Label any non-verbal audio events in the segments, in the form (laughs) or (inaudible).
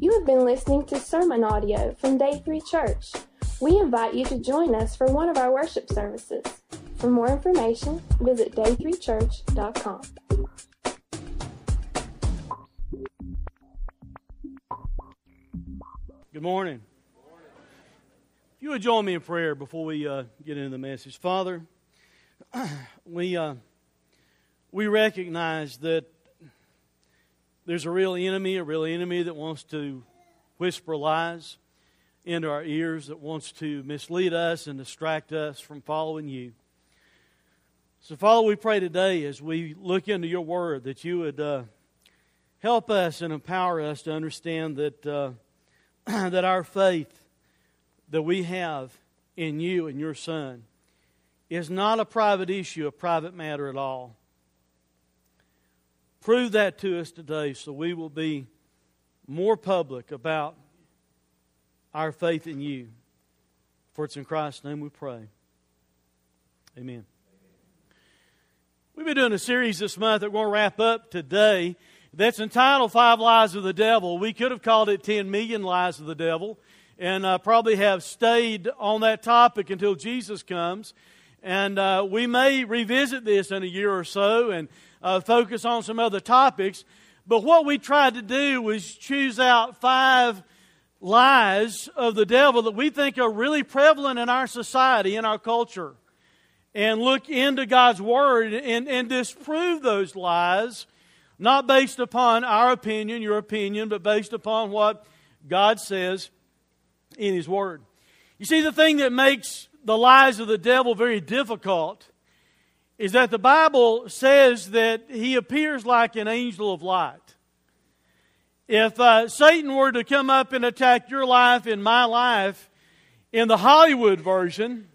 You have been listening to sermon audio from Day 3 Church. We invite you to join us for one of our worship services. For more information, visit day3church.com. Good morning. If you would join me in prayer before we uh, get into the message. Father, (clears throat) we, uh, we recognize that there's a real enemy, a real enemy that wants to whisper lies into our ears, that wants to mislead us and distract us from following you. So, Father, we pray today as we look into your word that you would uh, help us and empower us to understand that, uh, (clears throat) that our faith that we have in you and your Son is not a private issue, a private matter at all. Prove that to us today so we will be more public about our faith in you. For it's in Christ's name we pray. Amen. We've been doing a series this month that we're going to wrap up today that's entitled Five Lies of the Devil. We could have called it 10 Million Lies of the Devil and uh, probably have stayed on that topic until Jesus comes. And uh, we may revisit this in a year or so and uh, focus on some other topics. But what we tried to do was choose out five lies of the devil that we think are really prevalent in our society, in our culture, and look into God's Word and, and disprove those lies, not based upon our opinion, your opinion, but based upon what God says in His Word. You see, the thing that makes the lies of the devil very difficult is that the Bible says that he appears like an angel of light. If uh, Satan were to come up and attack your life and my life in the Hollywood version,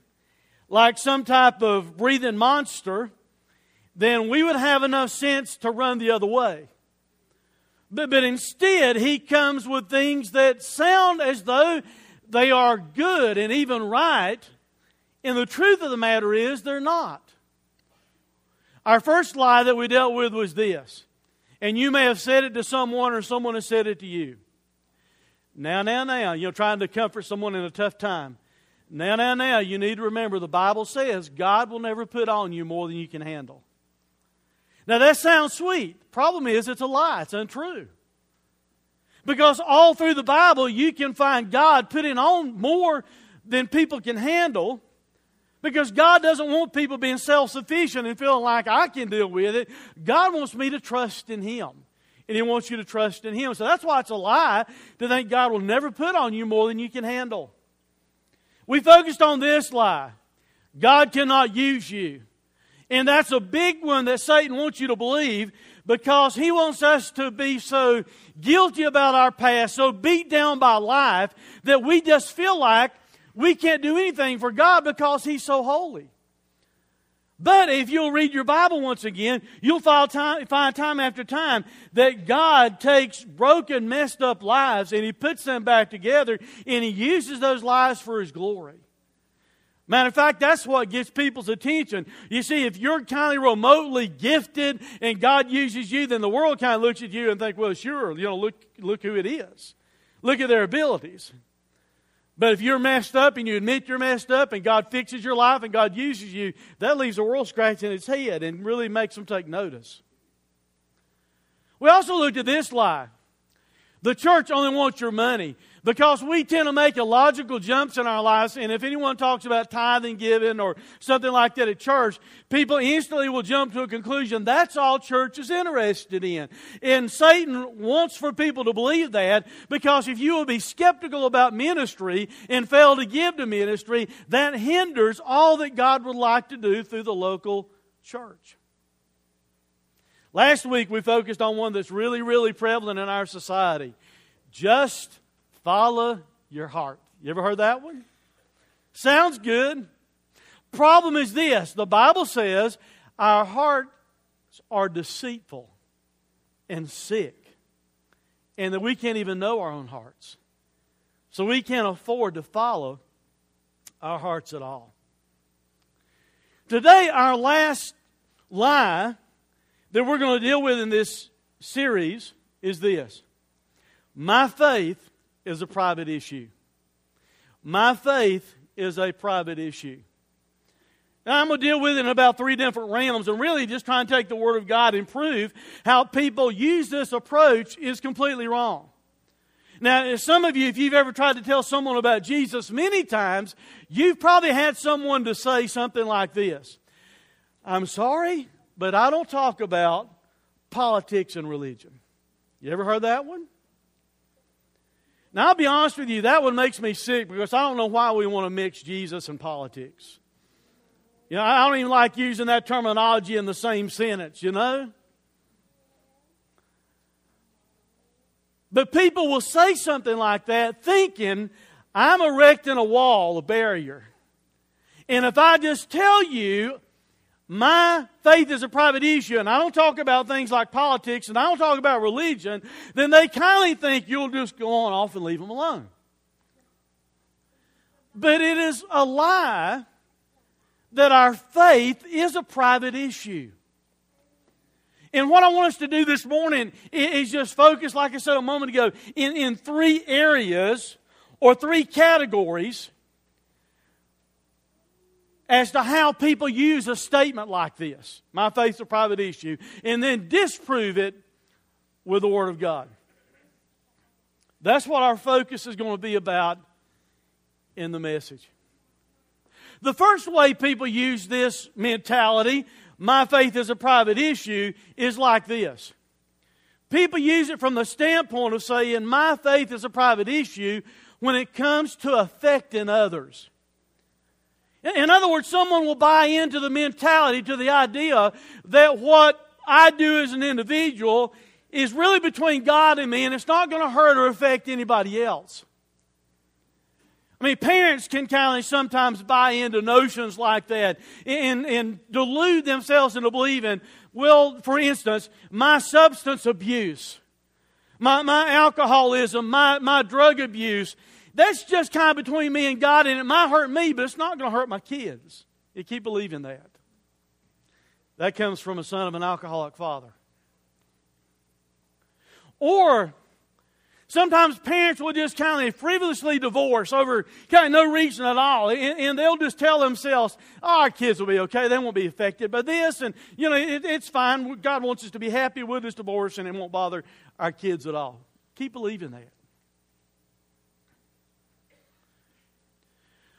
like some type of breathing monster, then we would have enough sense to run the other way. But, but instead, he comes with things that sound as though they are good and even right, and the truth of the matter is they're not. Our first lie that we dealt with was this, and you may have said it to someone or someone has said it to you. Now, now, now, you know, trying to comfort someone in a tough time. Now, now, now, you need to remember the Bible says God will never put on you more than you can handle. Now, that sounds sweet. Problem is, it's a lie, it's untrue. Because all through the Bible, you can find God putting on more than people can handle. Because God doesn't want people being self sufficient and feeling like I can deal with it. God wants me to trust in Him. And He wants you to trust in Him. So that's why it's a lie to think God will never put on you more than you can handle. We focused on this lie God cannot use you. And that's a big one that Satan wants you to believe because he wants us to be so guilty about our past, so beat down by life, that we just feel like we can't do anything for God because he's so holy. But if you'll read your Bible once again, you'll find time, after time that God takes broken, messed up lives and He puts them back together and He uses those lives for His glory. Matter of fact, that's what gets people's attention. You see, if you're kind of remotely gifted and God uses you, then the world kind of looks at you and think, well, sure, you know, look, look who it is. Look at their abilities. But if you're messed up and you admit you're messed up and God fixes your life and God uses you, that leaves the world scratching its head and really makes them take notice. We also looked at this lie. The church only wants your money. Because we tend to make illogical jumps in our lives, and if anyone talks about tithing, giving, or something like that at church, people instantly will jump to a conclusion that's all church is interested in. And Satan wants for people to believe that because if you will be skeptical about ministry and fail to give to ministry, that hinders all that God would like to do through the local church. Last week we focused on one that's really, really prevalent in our society. Just Follow your heart. You ever heard that one? Sounds good. Problem is this the Bible says our hearts are deceitful and sick, and that we can't even know our own hearts. So we can't afford to follow our hearts at all. Today, our last lie that we're going to deal with in this series is this My faith is a private issue. My faith is a private issue. Now, I'm going to deal with it in about three different realms and really just try and take the Word of God and prove how people use this approach is completely wrong. Now, some of you, if you've ever tried to tell someone about Jesus many times, you've probably had someone to say something like this I'm sorry, but I don't talk about politics and religion. You ever heard that one? Now, I'll be honest with you, that one makes me sick because I don't know why we want to mix Jesus and politics. You know, I don't even like using that terminology in the same sentence, you know? But people will say something like that thinking, I'm erecting a wall, a barrier. And if I just tell you my faith is a private issue and I don't talk about things like politics and I don't talk about religion, then they kindly think you'll just go on off and leave them alone. But it is a lie that our faith is a private issue. And what I want us to do this morning is just focus, like I said a moment ago, in, in three areas or three categories as to how people use a statement like this my faith's a private issue and then disprove it with the Word of God. That's what our focus is going to be about in the message. The first way people use this mentality, my faith is a private issue, is like this. People use it from the standpoint of saying, my faith is a private issue when it comes to affecting others. In other words, someone will buy into the mentality, to the idea that what I do as an individual is really between God and me, and it's not going to hurt or affect anybody else. I mean, parents can kind of sometimes buy into notions like that and, and delude themselves into believing, well, for instance, my substance abuse, my, my alcoholism, my, my drug abuse, that's just kind of between me and God, and it might hurt me, but it's not going to hurt my kids. You keep believing that. That comes from a son of an alcoholic father. Or Sometimes parents will just kind of frivolously divorce over kind of no reason at all. And, and, they'll just tell themselves, oh, our kids will be okay. They won't be affected by this. And, you know, it, it's fine. God wants us to be happy with this divorce and it won't bother our kids at all. Keep believing that.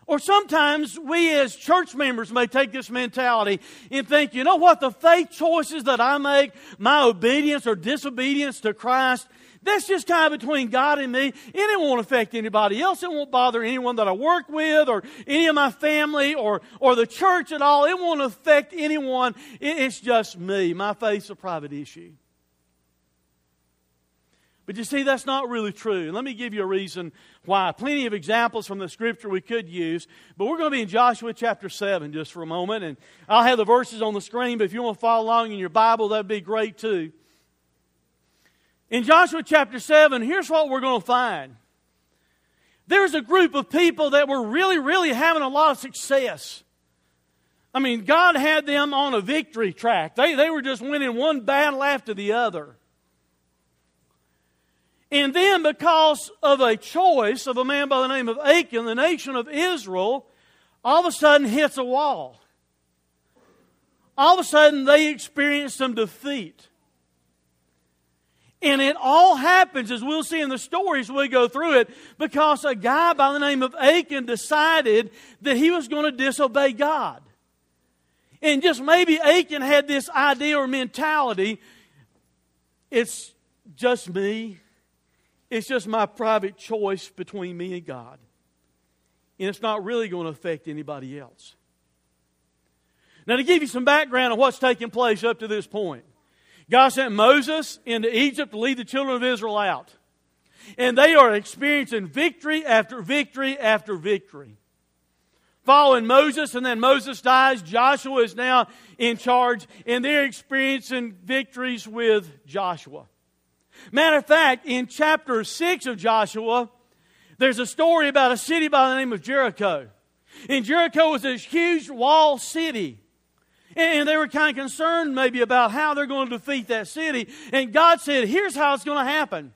Or sometimes we as church members may take this mentality and think, you know what, the faith choices that I make, my obedience or disobedience to Christ, that's just kind of between God and me. And it won't affect anybody else. It won't bother anyone that I work with or any of my family or, or the church at all. It won't affect anyone. It's just me. My faith's a private issue. But you see, that's not really true. Let me give you a reason why. Plenty of examples from the scripture we could use, but we're going to be in Joshua chapter 7 just for a moment, and I'll have the verses on the screen, but if you want to follow along in your Bible, that'd be great too. In Joshua chapter 7, here's what we're going to find. There's a group of people that were really, really having a lot of success. I mean, God had them on a victory track. They, they were just winning one battle after the other. And then, because of a choice of a man by the name of Achan, the nation of Israel all of a sudden hits a wall. All of a sudden, they experience some defeat. And it all happens, as we'll see in the stories we go through it, because a guy by the name of Achan decided that he was going to disobey God. And just maybe Achan had this idea or mentality it's just me, it's just my private choice between me and God. And it's not really going to affect anybody else. Now, to give you some background on what's taking place up to this point. God sent Moses into Egypt to lead the children of Israel out. And they are experiencing victory after victory after victory. Following Moses, and then Moses dies, Joshua is now in charge, and they're experiencing victories with Joshua. Matter of fact, in chapter 6 of Joshua, there's a story about a city by the name of Jericho. And Jericho was this huge wall city. And they were kind of concerned maybe about how they're going to defeat that city. And God said, here's how it's going to happen.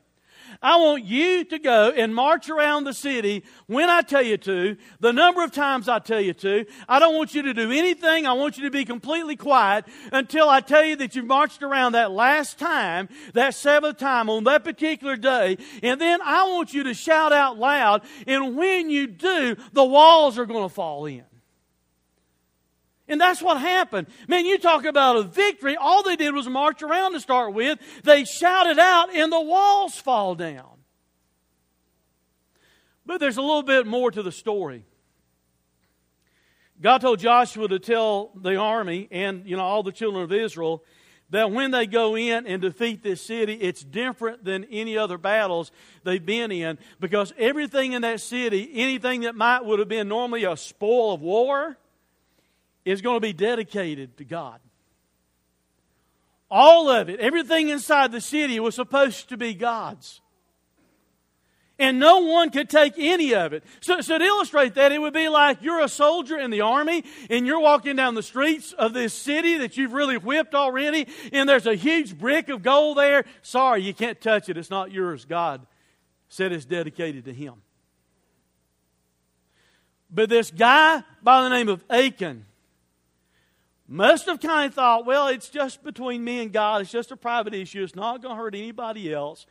I want you to go and march around the city when I tell you to, the number of times I tell you to. I don't want you to do anything. I want you to be completely quiet until I tell you that you've marched around that last time, that seventh time on that particular day. And then I want you to shout out loud. And when you do, the walls are going to fall in. And that's what happened. Man, you talk about a victory. All they did was march around to start with. They shouted out, and the walls fall down. But there's a little bit more to the story. God told Joshua to tell the army and you know all the children of Israel that when they go in and defeat this city, it's different than any other battles they've been in because everything in that city, anything that might would have been normally a spoil of war, is going to be dedicated to God. All of it, everything inside the city was supposed to be God's. And no one could take any of it. So, so to illustrate that, it would be like you're a soldier in the army and you're walking down the streets of this city that you've really whipped already, and there's a huge brick of gold there. Sorry, you can't touch it. It's not yours. God said it's dedicated to Him. But this guy by the name of Achan, must have kind of thought, well, it's just between me and God. It's just a private issue. It's not going to hurt anybody else.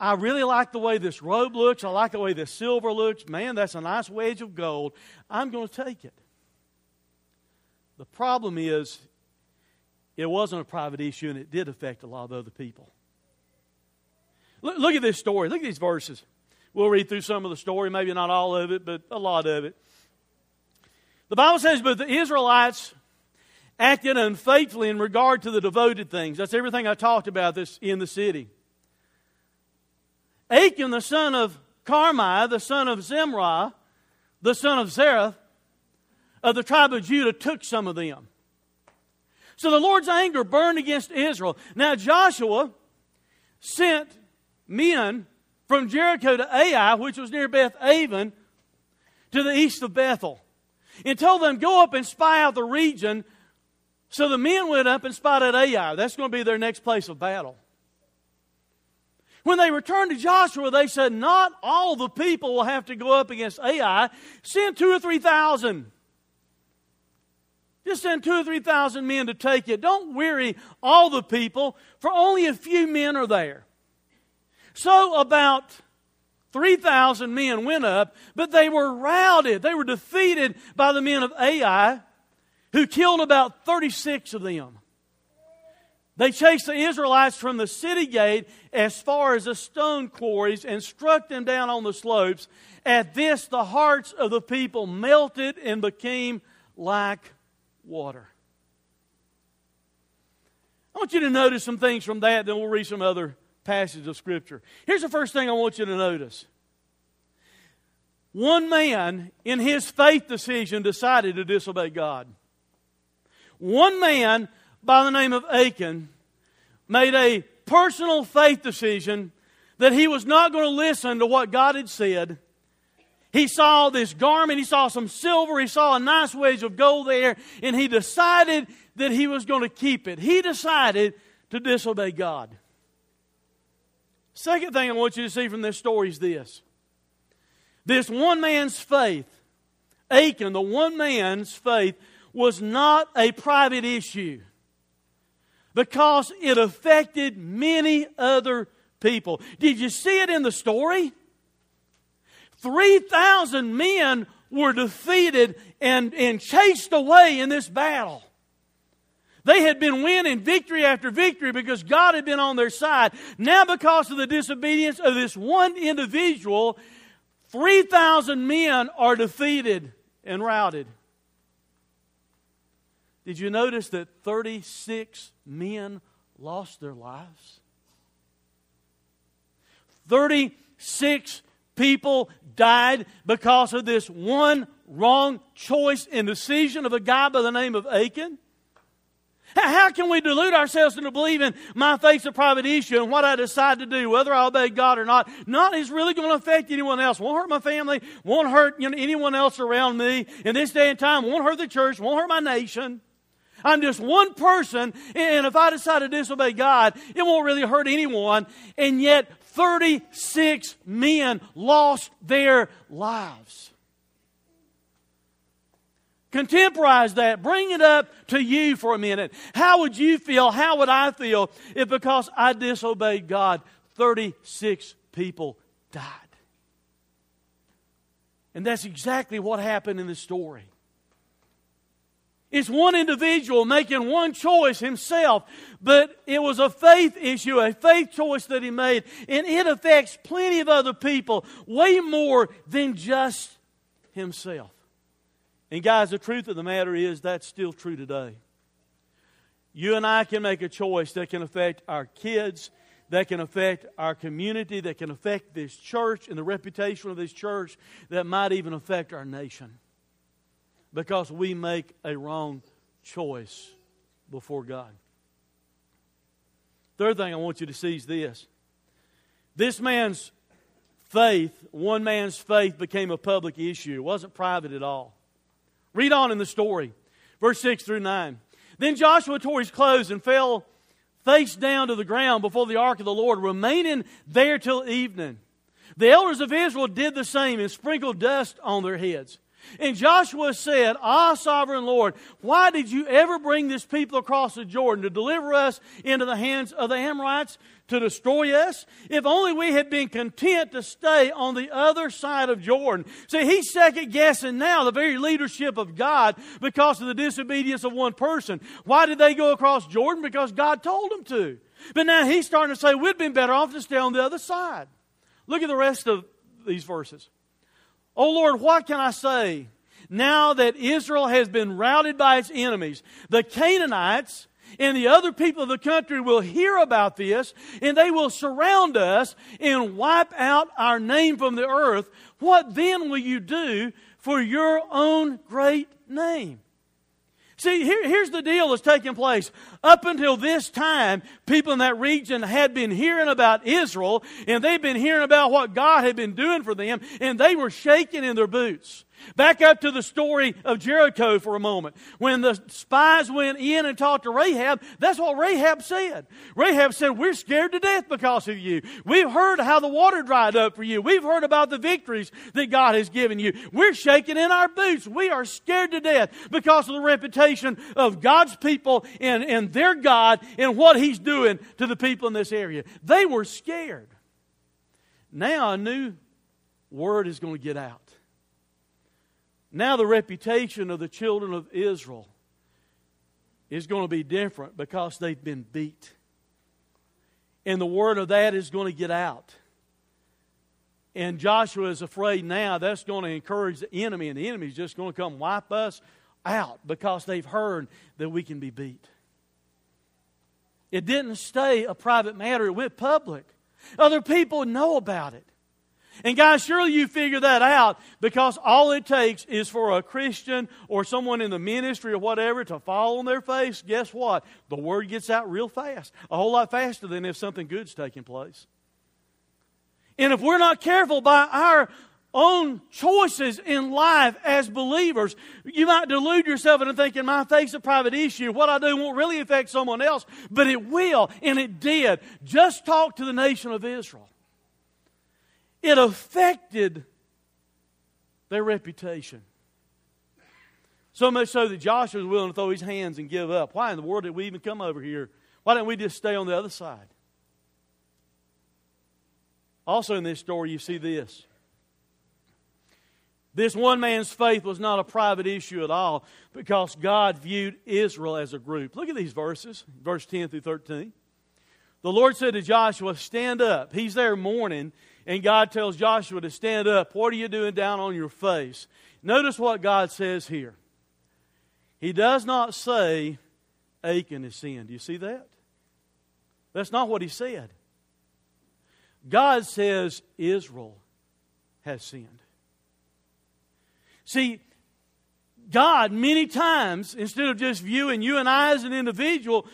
I really like the way this robe looks. I like the way this silver looks. Man, that's a nice wedge of gold. I'm going to take it. The problem is, it wasn't a private issue and it did affect a lot of other people. Look, look at this story. Look at these verses. We'll read through some of the story, maybe not all of it, but a lot of it. The Bible says, But the Israelites acted unfaithfully in regard to the devoted things. That's everything I talked about this in the city. Achan, the son of Carmi, the son of Zimri, the son of Zerah, of the tribe of Judah, took some of them. So the Lord's anger burned against Israel. Now Joshua sent men from Jericho to Ai, which was near Beth Aven, to the east of Bethel, and told them, Go up and spy out the region so the men went up and spotted Ai. That's going to be their next place of battle. When they returned to Joshua, they said, Not all the people will have to go up against Ai. Send two or three thousand. Just send two or three thousand men to take it. Don't weary all the people, for only a few men are there. So about 3,000 men went up, but they were routed. They were defeated by the men of Ai who killed about 36 of them. They chased the Israelites from the city gate as far as the stone quarries and struck them down on the slopes. At this, the hearts of the people melted and became like water. I want you to notice some things from that, then we'll read some other passages of Scripture. Here's the first thing I want you to notice. One man, in his faith decision, decided to disobey God. One man by the name of Achan made a personal faith decision that he was not going to listen to what God had said. He saw this garment, he saw some silver, he saw a nice wedge of gold there, and he decided that he was going to keep it. He decided to disobey God. Second thing I want you to see from this story is this this one man's faith, Achan, the one man's faith, was not a private issue because it affected many other people. Did you see it in the story? 3,000 men were defeated and, and chased away in this battle. They had been winning victory after victory because God had been on their side. Now, because of the disobedience of this one individual, 3,000 men are defeated and routed. Did you notice that 36 men lost their lives? 36 people died because of this one wrong choice and decision of a guy by the name of Achan. How can we delude ourselves into believing my faith's a private issue and what I decide to do, whether I obey God or not, not is really going to affect anyone else. Won't hurt my family, won't hurt you know, anyone else around me in this day and time, won't hurt the church, won't hurt my nation. I'm just one person, and if I decide to disobey God, it won't really hurt anyone. And yet, 36 men lost their lives. Contemporize that. Bring it up to you for a minute. How would you feel? How would I feel if because I disobeyed God, 36 people died? And that's exactly what happened in the story. It's one individual making one choice himself, but it was a faith issue, a faith choice that he made, and it affects plenty of other people way more than just himself. And guys, the truth of the matter is that's still true today. You and I can make a choice that can affect our kids, that can affect our community, that can affect this church and the reputation of this church, that might even affect our nation. Because we make a wrong choice before God. Third thing I want you to see is this. This man's faith, one man's faith, became a public issue. It wasn't private at all. Read on in the story, verse 6 through 9. Then Joshua tore his clothes and fell face down to the ground before the ark of the Lord, remaining there till evening. The elders of Israel did the same and sprinkled dust on their heads. And Joshua said, Ah, sovereign Lord, why did you ever bring this people across the Jordan to deliver us into the hands of the Amorites to destroy us? If only we had been content to stay on the other side of Jordan. See, he's second guessing now the very leadership of God because of the disobedience of one person. Why did they go across Jordan? Because God told them to. But now he's starting to say, we'd been better off to stay on the other side. Look at the rest of these verses. Oh Lord, what can I say? Now that Israel has been routed by its enemies, the Canaanites and the other people of the country will hear about this and they will surround us and wipe out our name from the earth. What then will you do for your own great name? See, here, here's the deal that's taking place. Up until this time, people in that region had been hearing about Israel, and they'd been hearing about what God had been doing for them, and they were shaking in their boots. Back up to the story of Jericho for a moment. When the spies went in and talked to Rahab, that's what Rahab said. Rahab said, We're scared to death because of you. We've heard how the water dried up for you. We've heard about the victories that God has given you. We're shaking in our boots. We are scared to death because of the reputation of God's people and, and their God and what He's doing to the people in this area. They were scared. Now a new word is going to get out. Now, the reputation of the children of Israel is going to be different because they've been beat. And the word of that is going to get out. And Joshua is afraid now that's going to encourage the enemy, and the enemy is just going to come wipe us out because they've heard that we can be beat. It didn't stay a private matter, it went public. Other people know about it. And guys, surely you figure that out because all it takes is for a Christian or someone in the ministry or whatever to fall on their face. Guess what? The word gets out real fast, a whole lot faster than if something good's taking place. And if we're not careful by our own choices in life as believers, you might delude yourself into thinking my faith's a private issue. What I do won't really affect someone else, but it will, and it did. Just talk to the nation of Israel. It affected their reputation. So much so that Joshua was willing to throw his hands and give up. Why in the world did we even come over here? Why didn't we just stay on the other side? Also, in this story, you see this. This one man's faith was not a private issue at all because God viewed Israel as a group. Look at these verses, verse 10 through 13. The Lord said to Joshua, Stand up. He's there mourning, and God tells Joshua to stand up. What are you doing down on your face? Notice what God says here. He does not say Achan is sin. Do you see that? That's not what he said. God says Israel has sinned. See, God, many times, instead of just viewing you and I as an individual,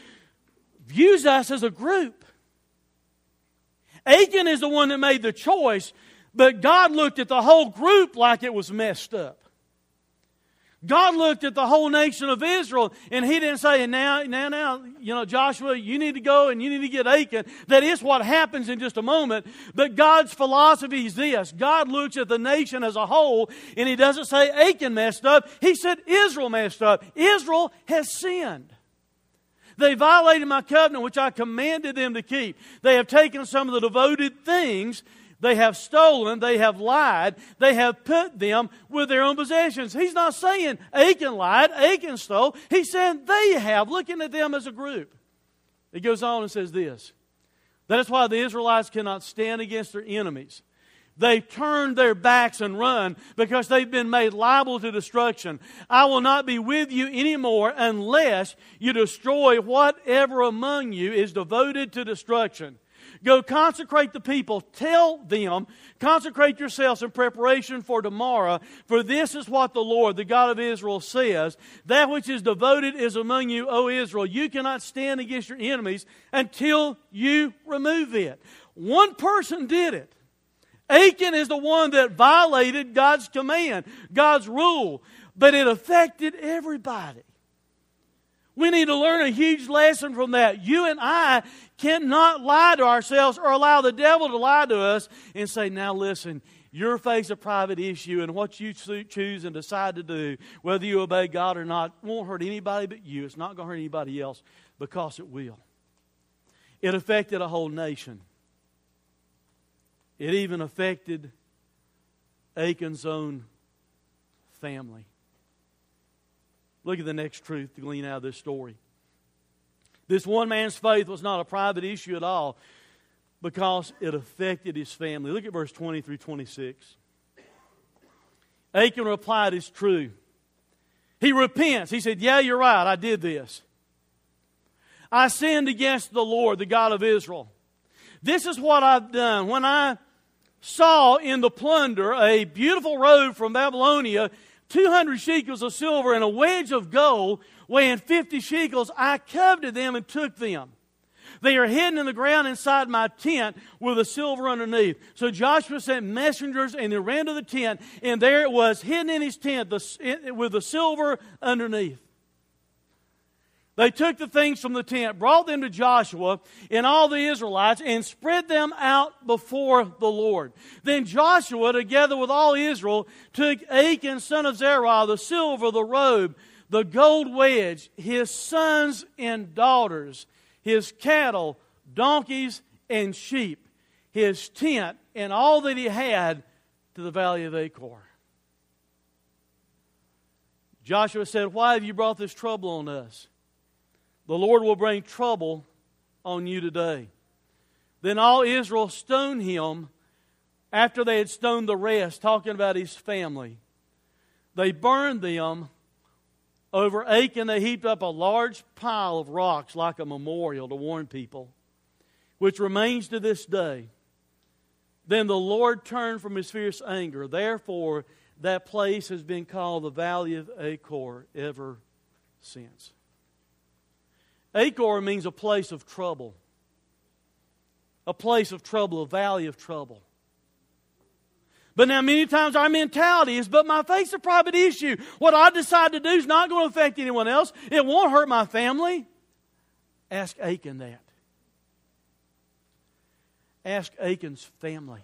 views us as a group. Achan is the one that made the choice, but God looked at the whole group like it was messed up. God looked at the whole nation of Israel and he didn't say, now, now, now, you know, Joshua, you need to go and you need to get Achan. That is what happens in just a moment. But God's philosophy is this. God looks at the nation as a whole and he doesn't say Achan messed up. He said Israel messed up. Israel has sinned. They violated my covenant, which I commanded them to keep. They have taken some of the devoted things they have stolen, they have lied, they have put them with their own possessions. He's not saying Achan lied, Achan stole. He's saying they have, looking at them as a group. He goes on and says this That is why the Israelites cannot stand against their enemies. They turn their backs and run because they've been made liable to destruction. I will not be with you anymore unless you destroy whatever among you is devoted to destruction. Go consecrate the people. Tell them, consecrate yourselves in preparation for tomorrow. For this is what the Lord, the God of Israel, says That which is devoted is among you, O Israel. You cannot stand against your enemies until you remove it. One person did it. Achan is the one that violated God's command, God's rule, but it affected everybody. We need to learn a huge lesson from that. You and I cannot lie to ourselves or allow the devil to lie to us and say, now listen, your face a private issue and what you choose and decide to do, whether you obey God or not, won't hurt anybody but you. It's not going to hurt anybody else because it will. It affected a whole nation. It even affected Achan's own family. Look at the next truth to glean out of this story. This one man's faith was not a private issue at all because it affected his family. Look at verse 20 through 26. Achan replied, It's true. He repents. He said, Yeah, you're right. I did this. I sinned against the Lord, the God of Israel. This is what I've done. When I saw in the plunder a beautiful robe from Babylonia 200 shekels of silver and a wedge of gold weighing 50 shekels, I coveted them and took them. They are hidden in the ground inside my tent with the silver underneath. So Joshua sent messengers and they ran to the tent, and there it was hidden in his tent with the silver underneath. They took the things from the tent, brought them to Joshua and all the Israelites, and spread them out before the Lord. Then Joshua, together with all Israel, took Achan, son of Zerah, the silver, the robe, the gold wedge, his sons and daughters, his cattle, donkeys, and sheep, his tent, and all that he had to the valley of Achor. Joshua said, Why have you brought this trouble on us? The Lord will bring trouble on you today. Then all Israel stoned him after they had stoned the rest, talking about his family. They burned them over Achan. They heaped up a large pile of rocks like a memorial to warn people, which remains to this day. Then the Lord turned from his fierce anger. Therefore, that place has been called the Valley of Achor ever since. Achor means a place of trouble. A place of trouble, a valley of trouble. But now, many times our mentality is, but my faith's a private issue. What I decide to do is not going to affect anyone else. It won't hurt my family. Ask Achan that. Ask Achan's family.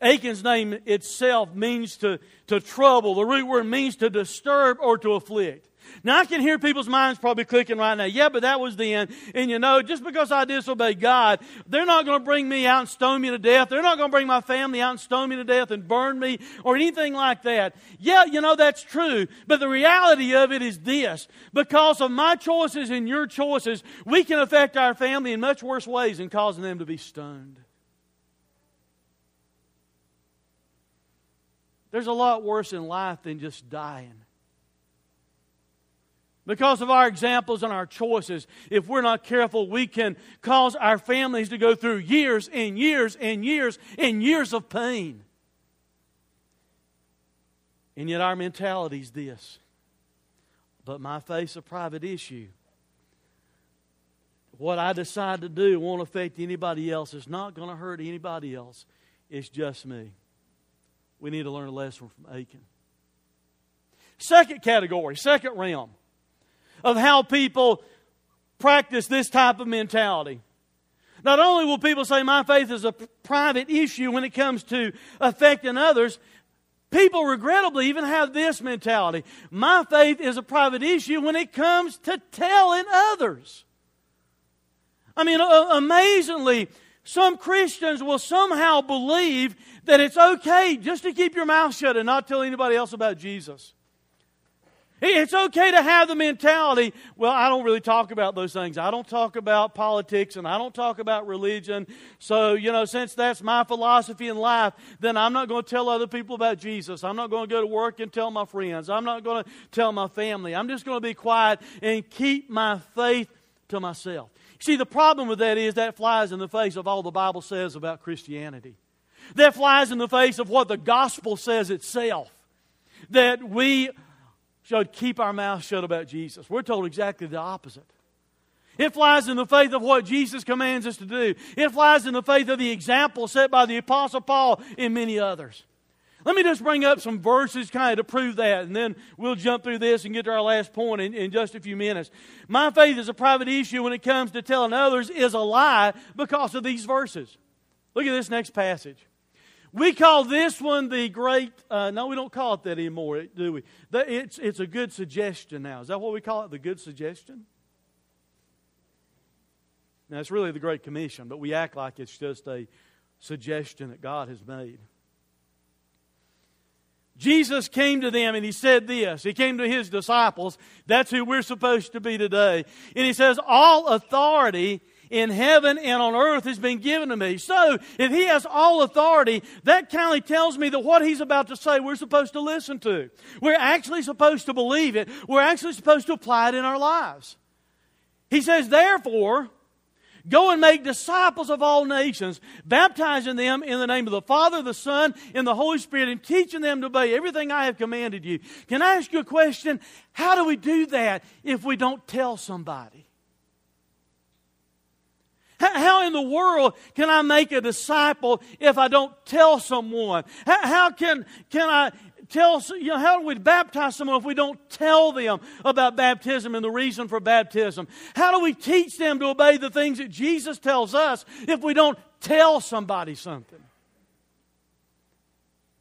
Achan's name itself means to, to trouble. The root word means to disturb or to afflict. Now, I can hear people's minds probably clicking right now. Yeah, but that was the end. And you know, just because I disobeyed God, they're not going to bring me out and stone me to death. They're not going to bring my family out and stone me to death and burn me or anything like that. Yeah, you know, that's true. But the reality of it is this because of my choices and your choices, we can affect our family in much worse ways than causing them to be stoned. There's a lot worse in life than just dying. Because of our examples and our choices, if we're not careful, we can cause our families to go through years and years and years and years of pain. And yet our mentality is this. But my face a private issue. What I decide to do won't affect anybody else. It's not going to hurt anybody else. It's just me. We need to learn a lesson from Achan. Second category, second realm of how people practice this type of mentality. Not only will people say my faith is a private issue when it comes to affecting others, people regrettably even have this mentality. My faith is a private issue when it comes to telling others. I mean, amazingly, some Christians will somehow believe that it's okay just to keep your mouth shut and not tell anybody else about Jesus. It's okay to have the mentality, well, I don't really talk about those things. I don't talk about politics and I don't talk about religion. So, you know, since that's my philosophy in life, then I'm not going to tell other people about Jesus. I'm not going to go to work and tell my friends. I'm not going to tell my family. I'm just going to be quiet and keep my faith to myself. See, the problem with that is that flies in the face of all the Bible says about Christianity. That flies in the face of what the gospel says itself. That we should keep our mouth shut about Jesus. We're told exactly the opposite. It flies in the faith of what Jesus commands us to do. It flies in the faith of the example set by the Apostle Paul and many others. Let me just bring up some verses kind of to prove that, and then we'll jump through this and get to our last point in, in just a few minutes. My faith is a private issue when it comes to telling others is a lie because of these verses. Look at this next passage. We call this one the great, uh, no, we don't call it that anymore, do we? It's, it's a good suggestion now. Is that what we call it, the good suggestion? Now, it's really the Great Commission, but we act like it's just a suggestion that God has made. Jesus came to them and he said this. He came to his disciples. That's who we're supposed to be today. And he says, All authority in heaven and on earth has been given to me. So, if he has all authority, that kind of tells me that what he's about to say we're supposed to listen to. We're actually supposed to believe it. We're actually supposed to apply it in our lives. He says, therefore, Go and make disciples of all nations, baptizing them in the name of the Father, the Son, and the Holy Spirit, and teaching them to obey everything I have commanded you. Can I ask you a question? How do we do that if we don't tell somebody? How in the world can I make a disciple if I don't tell someone? How can, can I tell, you know, how do we baptize someone if we don't tell them about baptism and the reason for baptism? How do we teach them to obey the things that Jesus tells us if we don't tell somebody something?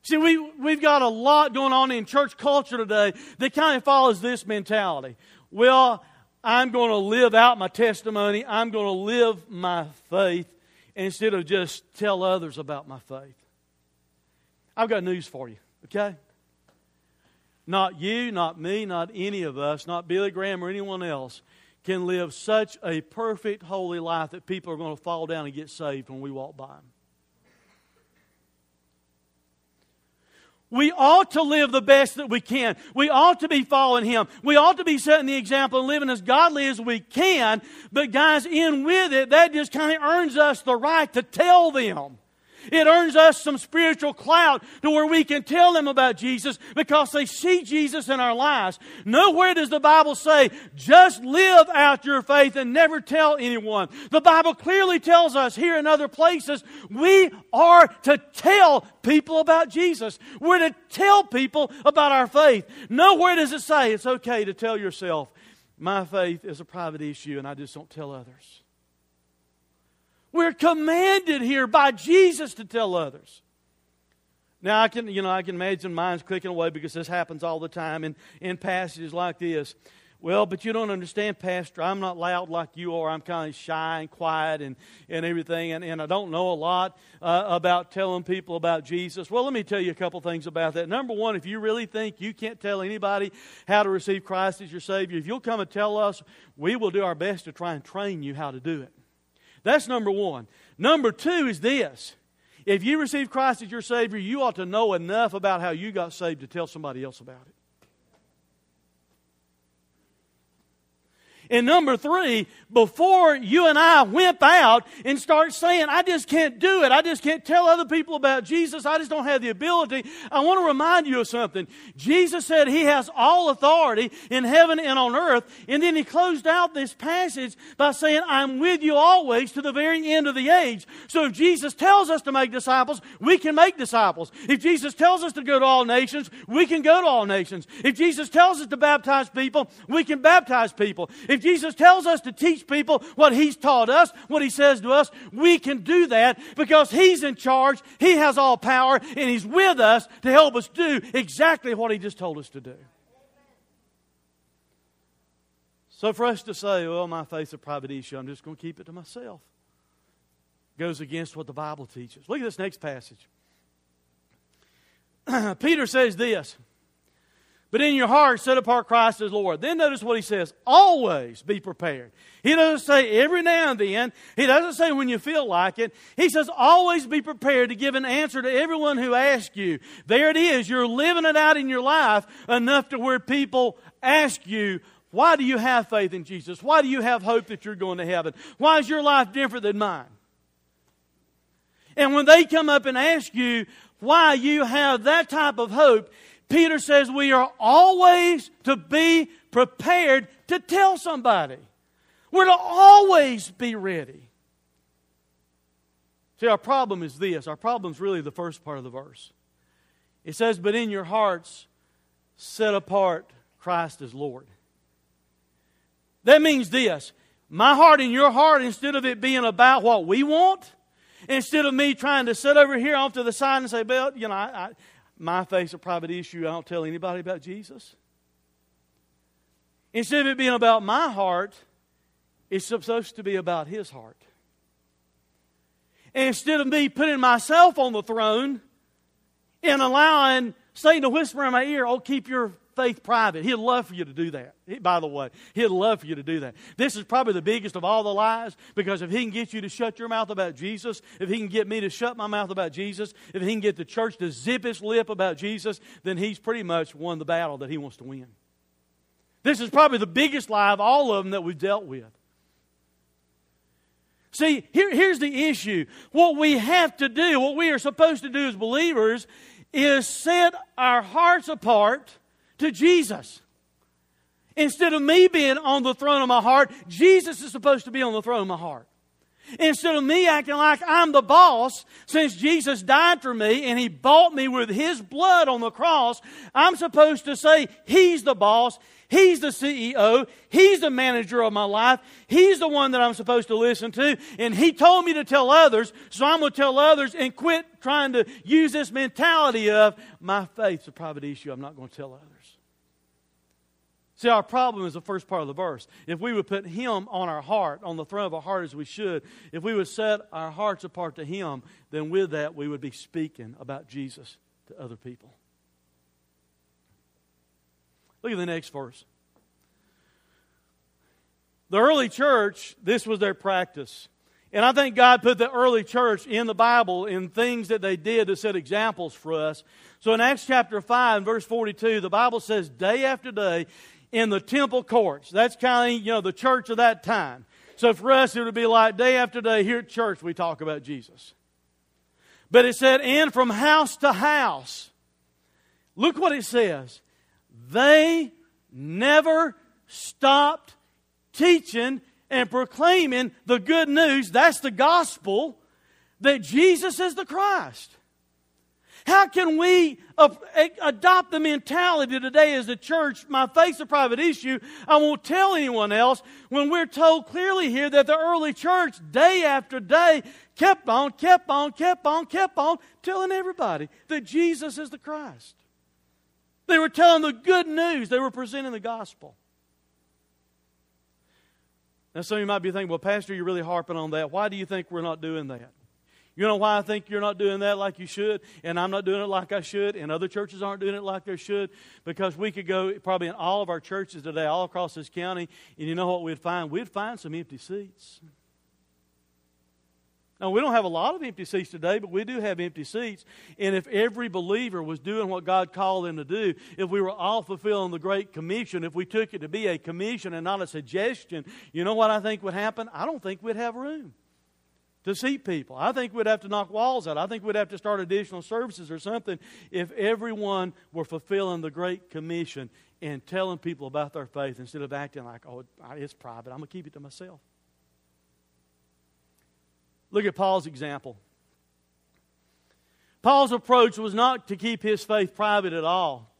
See, we, we've got a lot going on in church culture today that kind of follows this mentality. Well, I'm going to live out my testimony. I'm going to live my faith instead of just tell others about my faith. I've got news for you, okay? Not you, not me, not any of us, not Billy Graham or anyone else can live such a perfect, holy life that people are going to fall down and get saved when we walk by them. We ought to live the best that we can. We ought to be following Him. We ought to be setting the example and living as godly as we can. But, guys, in with it, that just kind of earns us the right to tell them. It earns us some spiritual clout to where we can tell them about Jesus because they see Jesus in our lives. Nowhere does the Bible say, just live out your faith and never tell anyone. The Bible clearly tells us here in other places, we are to tell people about Jesus. We're to tell people about our faith. Nowhere does it say it's okay to tell yourself, my faith is a private issue and I just don't tell others. We're commanded here by Jesus to tell others. Now I can, you know, I can imagine minds clicking away because this happens all the time in, in passages like this. Well, but you don't understand, Pastor. I'm not loud like you are. I'm kind of shy and quiet and, and everything, and, and I don't know a lot uh, about telling people about Jesus. Well, let me tell you a couple things about that. Number one, if you really think you can't tell anybody how to receive Christ as your Savior, if you'll come and tell us, we will do our best to try and train you how to do it. That's number one. Number two is this if you receive Christ as your Savior, you ought to know enough about how you got saved to tell somebody else about it. And number three, before you and I wimp out and start saying, I just can't do it, I just can't tell other people about Jesus, I just don't have the ability, I want to remind you of something. Jesus said He has all authority in heaven and on earth. And then He closed out this passage by saying, I'm with you always to the very end of the age. So if Jesus tells us to make disciples, we can make disciples. If Jesus tells us to go to all nations, we can go to all nations. If Jesus tells us to baptize people, we can baptize people. If Jesus tells us to teach people what He's taught us, what He says to us, we can do that because He's in charge, He has all power, and He's with us to help us do exactly what He just told us to do. So for us to say, well, my faith's a private issue, I'm just going to keep it to myself, goes against what the Bible teaches. Look at this next passage. (clears throat) Peter says this but in your heart, set apart Christ as Lord. Then notice what he says always be prepared. He doesn't say every now and then. He doesn't say when you feel like it. He says always be prepared to give an answer to everyone who asks you. There it is. You're living it out in your life enough to where people ask you, why do you have faith in Jesus? Why do you have hope that you're going to heaven? Why is your life different than mine? And when they come up and ask you why you have that type of hope, Peter says we are always to be prepared to tell somebody. We're to always be ready. See, our problem is this. Our problem is really the first part of the verse. It says, But in your hearts, set apart Christ as Lord. That means this my heart and your heart, instead of it being about what we want, instead of me trying to sit over here off to the side and say, Well, you know, I, my face a private issue. I don't tell anybody about Jesus. Instead of it being about my heart, it's supposed to be about his heart. And instead of me putting myself on the throne and allowing Satan to whisper in my ear, oh, keep your faith private. He'd love for you to do that. By the way, he'd love for you to do that. This is probably the biggest of all the lies because if he can get you to shut your mouth about Jesus, if he can get me to shut my mouth about Jesus, if he can get the church to zip its lip about Jesus, then he's pretty much won the battle that he wants to win. This is probably the biggest lie of all of them that we've dealt with. See, here, here's the issue. What we have to do, what we are supposed to do as believers, is set our hearts apart to Jesus. Instead of me being on the throne of my heart, Jesus is supposed to be on the throne of my heart. Instead of me acting like I'm the boss, since Jesus died for me and He bought me with His blood on the cross, I'm supposed to say, He's the boss, He's the CEO, He's the manager of my life, He's the one that I'm supposed to listen to, and He told me to tell others, so I'm going to tell others and quit trying to use this mentality of my faith's a private issue, I'm not going to tell others. See, our problem is the first part of the verse. If we would put Him on our heart, on the throne of our heart as we should, if we would set our hearts apart to Him, then with that we would be speaking about Jesus to other people. Look at the next verse. The early church, this was their practice. And I think God put the early church in the Bible in things that they did to set examples for us. So in Acts chapter 5, verse 42, the Bible says, Day after day, in the temple courts. That's kind of, you know, the church of that time. So for us, it would be like day after day here at church, we talk about Jesus. But it said, and from house to house. Look what it says. They never stopped teaching and proclaiming the good news. That's the gospel that Jesus is the Christ. How can we adopt the mentality today as a church, my face a private issue, I won't tell anyone else, when we're told clearly here that the early church, day after day, kept on, kept on, kept on, kept on, telling everybody that Jesus is the Christ. They were telling the good news, they were presenting the gospel. Now, some of you might be thinking, well, Pastor, you're really harping on that. Why do you think we're not doing that? You know why I think you're not doing that like you should, and I'm not doing it like I should, and other churches aren't doing it like they should? Because we could go probably in all of our churches today, all across this county, and you know what we'd find? We'd find some empty seats. Now, we don't have a lot of empty seats today, but we do have empty seats. And if every believer was doing what God called them to do, if we were all fulfilling the Great Commission, if we took it to be a commission and not a suggestion, you know what I think would happen? I don't think we'd have room to seat people. I think we'd have to knock walls out. I think we'd have to start additional services or something if everyone were fulfilling the Great Commission and telling people about their faith instead of acting like, oh, it's private. I'm going to keep it to myself. Look at Paul's example. Paul's approach was not to keep his faith private at all.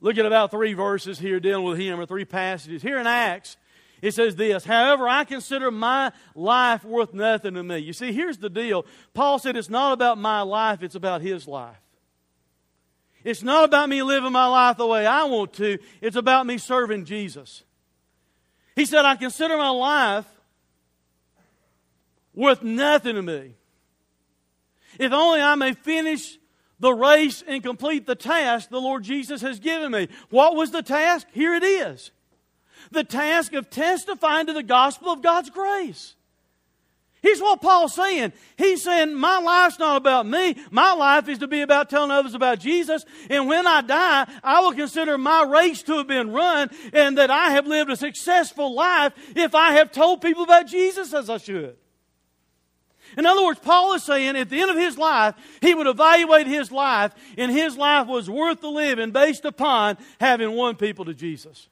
Look at about three verses here dealing with him, or three passages. Here in Acts, it says this However, I consider my life worth nothing to me. You see, here's the deal. Paul said it's not about my life, it's about his life. It's not about me living my life the way I want to, it's about me serving Jesus. He said, I consider my life worth nothing to me. If only I may finish the race and complete the task the Lord Jesus has given me. What was the task? Here it is the task of testifying to the gospel of God's grace. Here's what Paul's saying. He's saying, My life's not about me. My life is to be about telling others about Jesus. And when I die, I will consider my race to have been run and that I have lived a successful life if I have told people about Jesus as I should. In other words, Paul is saying at the end of his life, he would evaluate his life, and his life was worth the living based upon having won people to Jesus.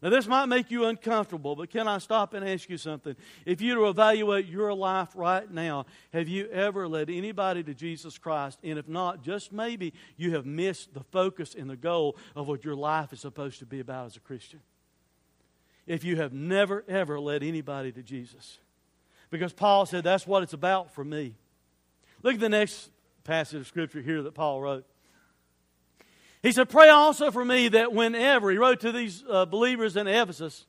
Now, this might make you uncomfortable, but can I stop and ask you something? If you to evaluate your life right now, have you ever led anybody to Jesus Christ? And if not, just maybe you have missed the focus and the goal of what your life is supposed to be about as a Christian. If you have never, ever led anybody to Jesus, because Paul said that's what it's about for me. Look at the next passage of Scripture here that Paul wrote. He said, Pray also for me that whenever, he wrote to these uh, believers in Ephesus,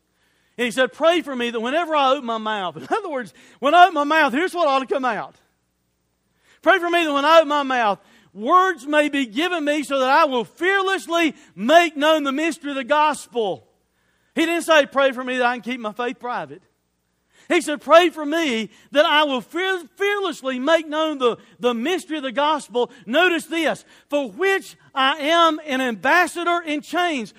and he said, Pray for me that whenever I open my mouth, (laughs) in other words, when I open my mouth, here's what ought to come out. Pray for me that when I open my mouth, words may be given me so that I will fearlessly make known the mystery of the gospel. He didn't say, Pray for me that I can keep my faith private. He said, Pray for me that I will fearlessly make known the, the mystery of the gospel. Notice this, for which I am an ambassador in chains.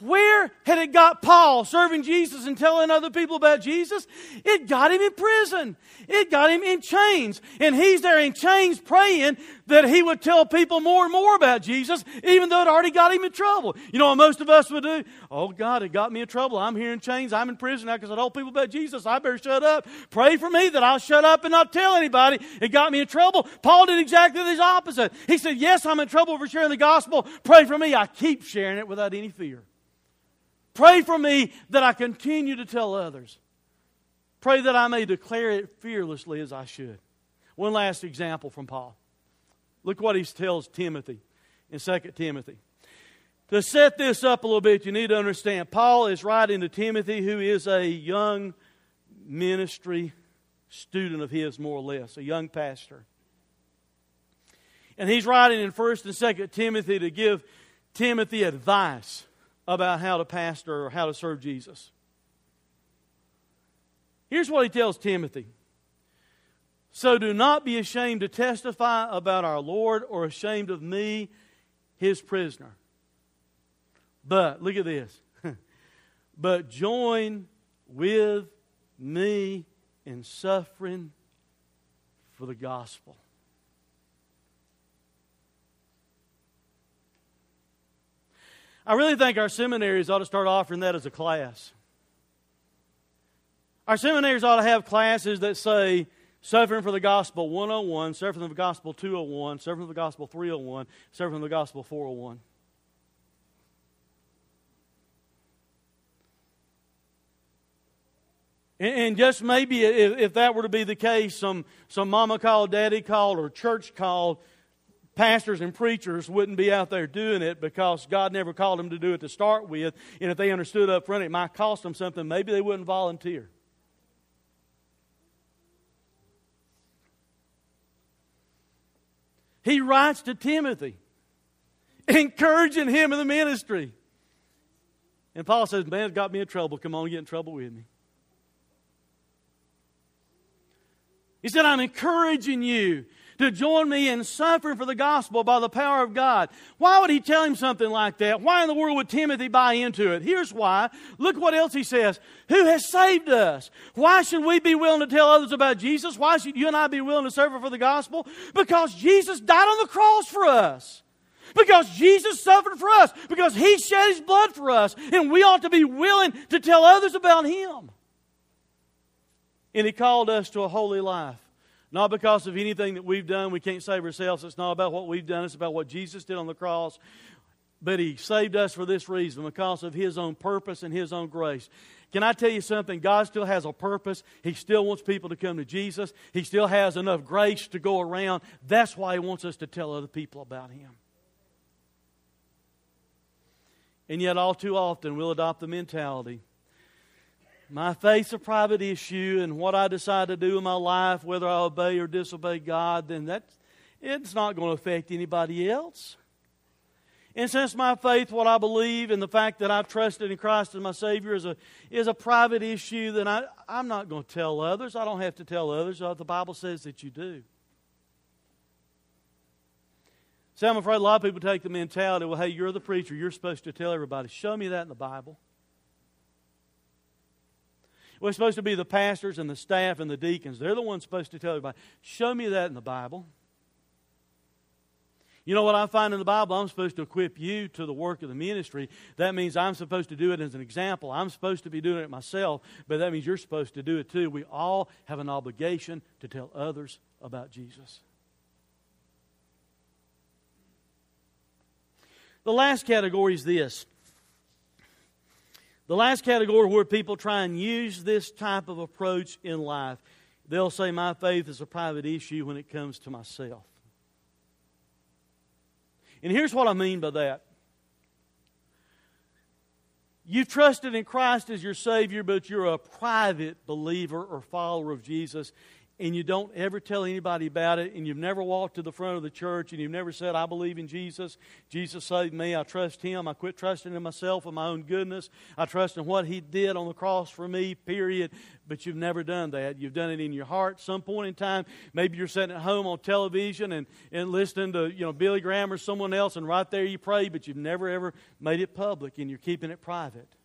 Where had it got Paul serving Jesus and telling other people about Jesus? It got him in prison. It got him in chains. And he's there in chains praying that he would tell people more and more about Jesus, even though it already got him in trouble. You know what most of us would do? Oh, God, it got me in trouble. I'm here in chains. I'm in prison now because I told people about Jesus. I better shut up. Pray for me that I'll shut up and not tell anybody. It got me in trouble. Paul did exactly the opposite. He said, Yes, I'm in trouble for sharing the gospel. Pray for me. I keep sharing it without any fear. Pray for me that I continue to tell others. Pray that I may declare it fearlessly as I should. One last example from Paul. Look what he tells Timothy in 2 Timothy. To set this up a little bit, you need to understand Paul is writing to Timothy, who is a young ministry student of his, more or less, a young pastor. And he's writing in 1st and 2nd Timothy to give Timothy advice about how to pastor or how to serve Jesus. Here's what he tells Timothy. So do not be ashamed to testify about our Lord or ashamed of me, his prisoner. But, look at this. (laughs) but join with me in suffering for the gospel. I really think our seminaries ought to start offering that as a class. Our seminaries ought to have classes that say Suffering for the Gospel 101, Suffering for the Gospel 201, Suffering for the Gospel 301, Suffering for the Gospel 401. And, just maybe if, that were to be the case, some, some mama called, daddy called, or church called pastors and preachers wouldn't be out there doing it because God never called them to do it to start with. And if they understood up front it might cost them something, maybe they wouldn't volunteer. He writes to Timothy, (laughs) encouraging him in the ministry. And Paul says, Man, it got me in trouble. Come on, get in trouble with me. He said, I'm encouraging you to join me in suffering for the gospel by the power of God. Why would he tell him something like that? Why in the world would Timothy buy into it? Here's why. Look what else he says. Who has saved us? Why should we be willing to tell others about Jesus? Why should you and I be willing to suffer for the gospel? Because Jesus died on the cross for us. Because Jesus suffered for us. Because He shed His blood for us. And we ought to be willing to tell others about Him. And He called us to a holy life. Not because of anything that we've done. We can't save ourselves. It's not about what we've done. It's about what Jesus did on the cross. But He saved us for this reason because of His own purpose and His own grace. Can I tell you something? God still has a purpose. He still wants people to come to Jesus. He still has enough grace to go around. That's why He wants us to tell other people about Him. And yet, all too often, we'll adopt the mentality my faith's a private issue, and what I decide to do in my life, whether I obey or disobey God, then that's, it's not going to affect anybody else. And since my faith, what I believe, and the fact that I've trusted in Christ as my Savior is a, is a private issue, then I, I'm not going to tell others. I don't have to tell others. Uh, the Bible says that you do. See, I'm afraid a lot of people take the mentality, well, hey, you're the preacher. You're supposed to tell everybody. Show me that in the Bible. We're supposed to be the pastors and the staff and the deacons. They're the ones supposed to tell everybody. Show me that in the Bible. You know what I find in the Bible? I'm supposed to equip you to the work of the ministry. That means I'm supposed to do it as an example. I'm supposed to be doing it myself, but that means you're supposed to do it too. We all have an obligation to tell others about Jesus. The last category is this. The last category where people try and use this type of approach in life, they'll say, My faith is a private issue when it comes to myself. And here's what I mean by that. You've trusted in Christ as your Savior, but you're a private believer or follower of Jesus, and you don't ever tell anybody about it, and you've never walked to the front of the church, and you've never said, I believe in Jesus. Jesus saved me. I trust Him. I quit trusting in myself and my own goodness. I trust in what He did on the cross for me, period. But you've never done that. You've done it in your heart some point in time. Maybe you're sitting at home on television and, and listening to you know Billy Graham or someone else, and right there you pray, but you've never ever made it public, and you're keeping it private.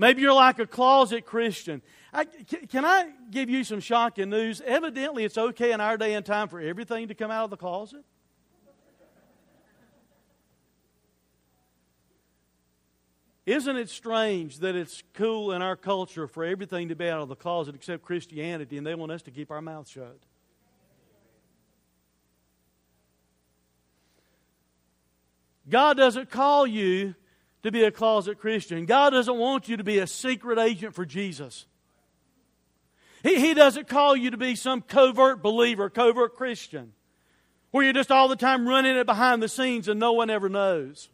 Maybe you're like a closet Christian. I, can I give you some shocking news? Evidently, it's okay in our day and time for everything to come out of the closet. Isn't it strange that it's cool in our culture for everything to be out of the closet except Christianity, and they want us to keep our mouths shut? God doesn't call you to be a closet Christian. God doesn't want you to be a secret agent for Jesus. He, he doesn't call you to be some covert believer, covert Christian, where you're just all the time running it behind the scenes and no one ever knows.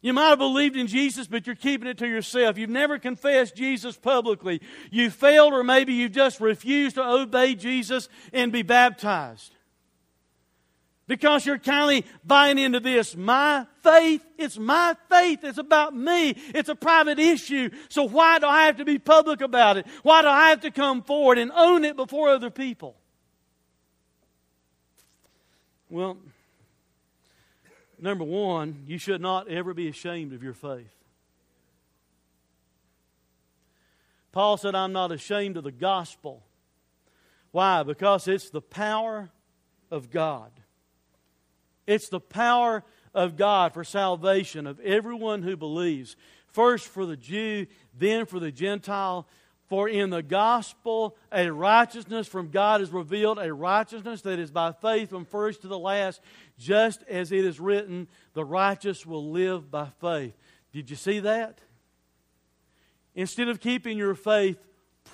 You might have believed in Jesus, but you're keeping it to yourself. You've never confessed Jesus publicly. You failed, or maybe you've just refused to obey Jesus and be baptized. Because you're kindly buying into this. My faith, it's my faith. It's about me. It's a private issue. So why do I have to be public about it? Why do I have to come forward and own it before other people? Well, number one, you should not ever be ashamed of your faith. Paul said, I'm not ashamed of the gospel. Why? Because it's the power of God. It's the power of God for salvation of everyone who believes. First for the Jew, then for the Gentile. For in the gospel, a righteousness from God is revealed, a righteousness that is by faith from first to the last, just as it is written, the righteous will live by faith. Did you see that? Instead of keeping your faith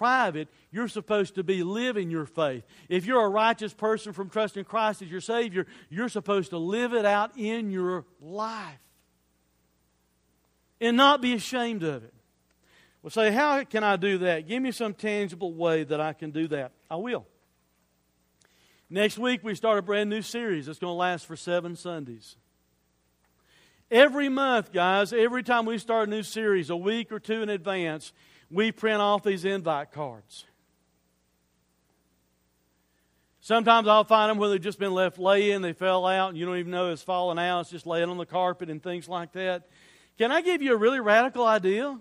private, you're supposed to be living your faith. If you're a righteous person from trusting Christ as your Savior, you're supposed to live it out in your life and not be ashamed of it. Well, say, how can I do that? Give me some tangible way that I can do that. I will. Next week, we start a brand new series that's going to last for seven Sundays. Every month, guys, every time we start a new series, a week or two in advance, we print off these invite cards. Sometimes I'll find them where they've just been left laying, they fell out, and you don't even know it's fallen out. It's just laying on the carpet and things like that. Can I give you a really radical idea?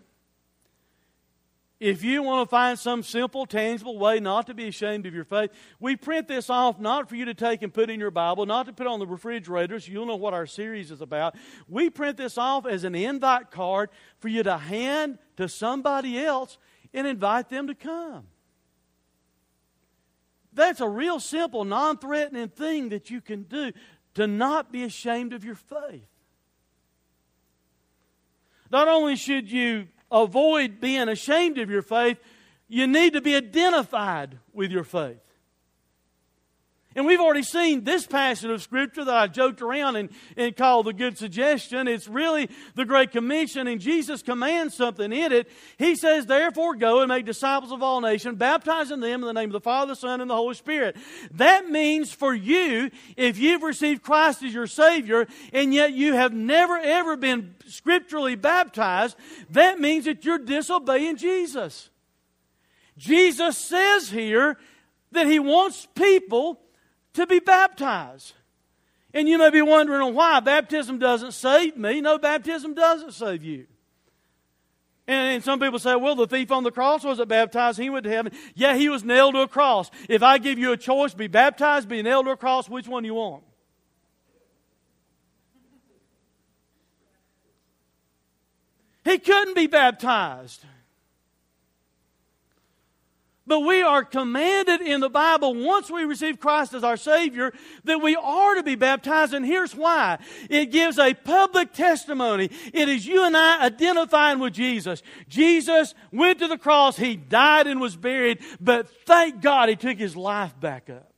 If you want to find some simple, tangible way not to be ashamed of your faith, we print this off not for you to take and put in your Bible, not to put on the refrigerator so you'll know what our series is about. We print this off as an invite card for you to hand to somebody else and invite them to come. That's a real simple, non threatening thing that you can do to not be ashamed of your faith. Not only should you avoid being ashamed of your faith, you need to be identified with your faith. And we've already seen this passage of Scripture that I joked around and, and called the good suggestion. It's really the Great Commission, and Jesus commands something in it. He says, Therefore, go and make disciples of all nations, baptizing them in the name of the Father, the Son, and the Holy Spirit. That means for you, if you've received Christ as your Savior, and yet you have never ever been scripturally baptized, that means that you're disobeying Jesus. Jesus says here that He wants people to be baptized. And you may be wondering why baptism doesn't save me. No, baptism doesn't save you. And, and, some people say, well, the thief on the cross wasn't baptized. He went to heaven. Yeah, he was nailed to a cross. If I give you a choice, be baptized, be nailed to a cross, which one do you want? He couldn't be baptized. But we are commanded in the Bible, once we receive Christ as our Savior, that we are to be baptized. And here's why it gives a public testimony. It is you and I identifying with Jesus. Jesus went to the cross, He died and was buried, but thank God He took His life back up.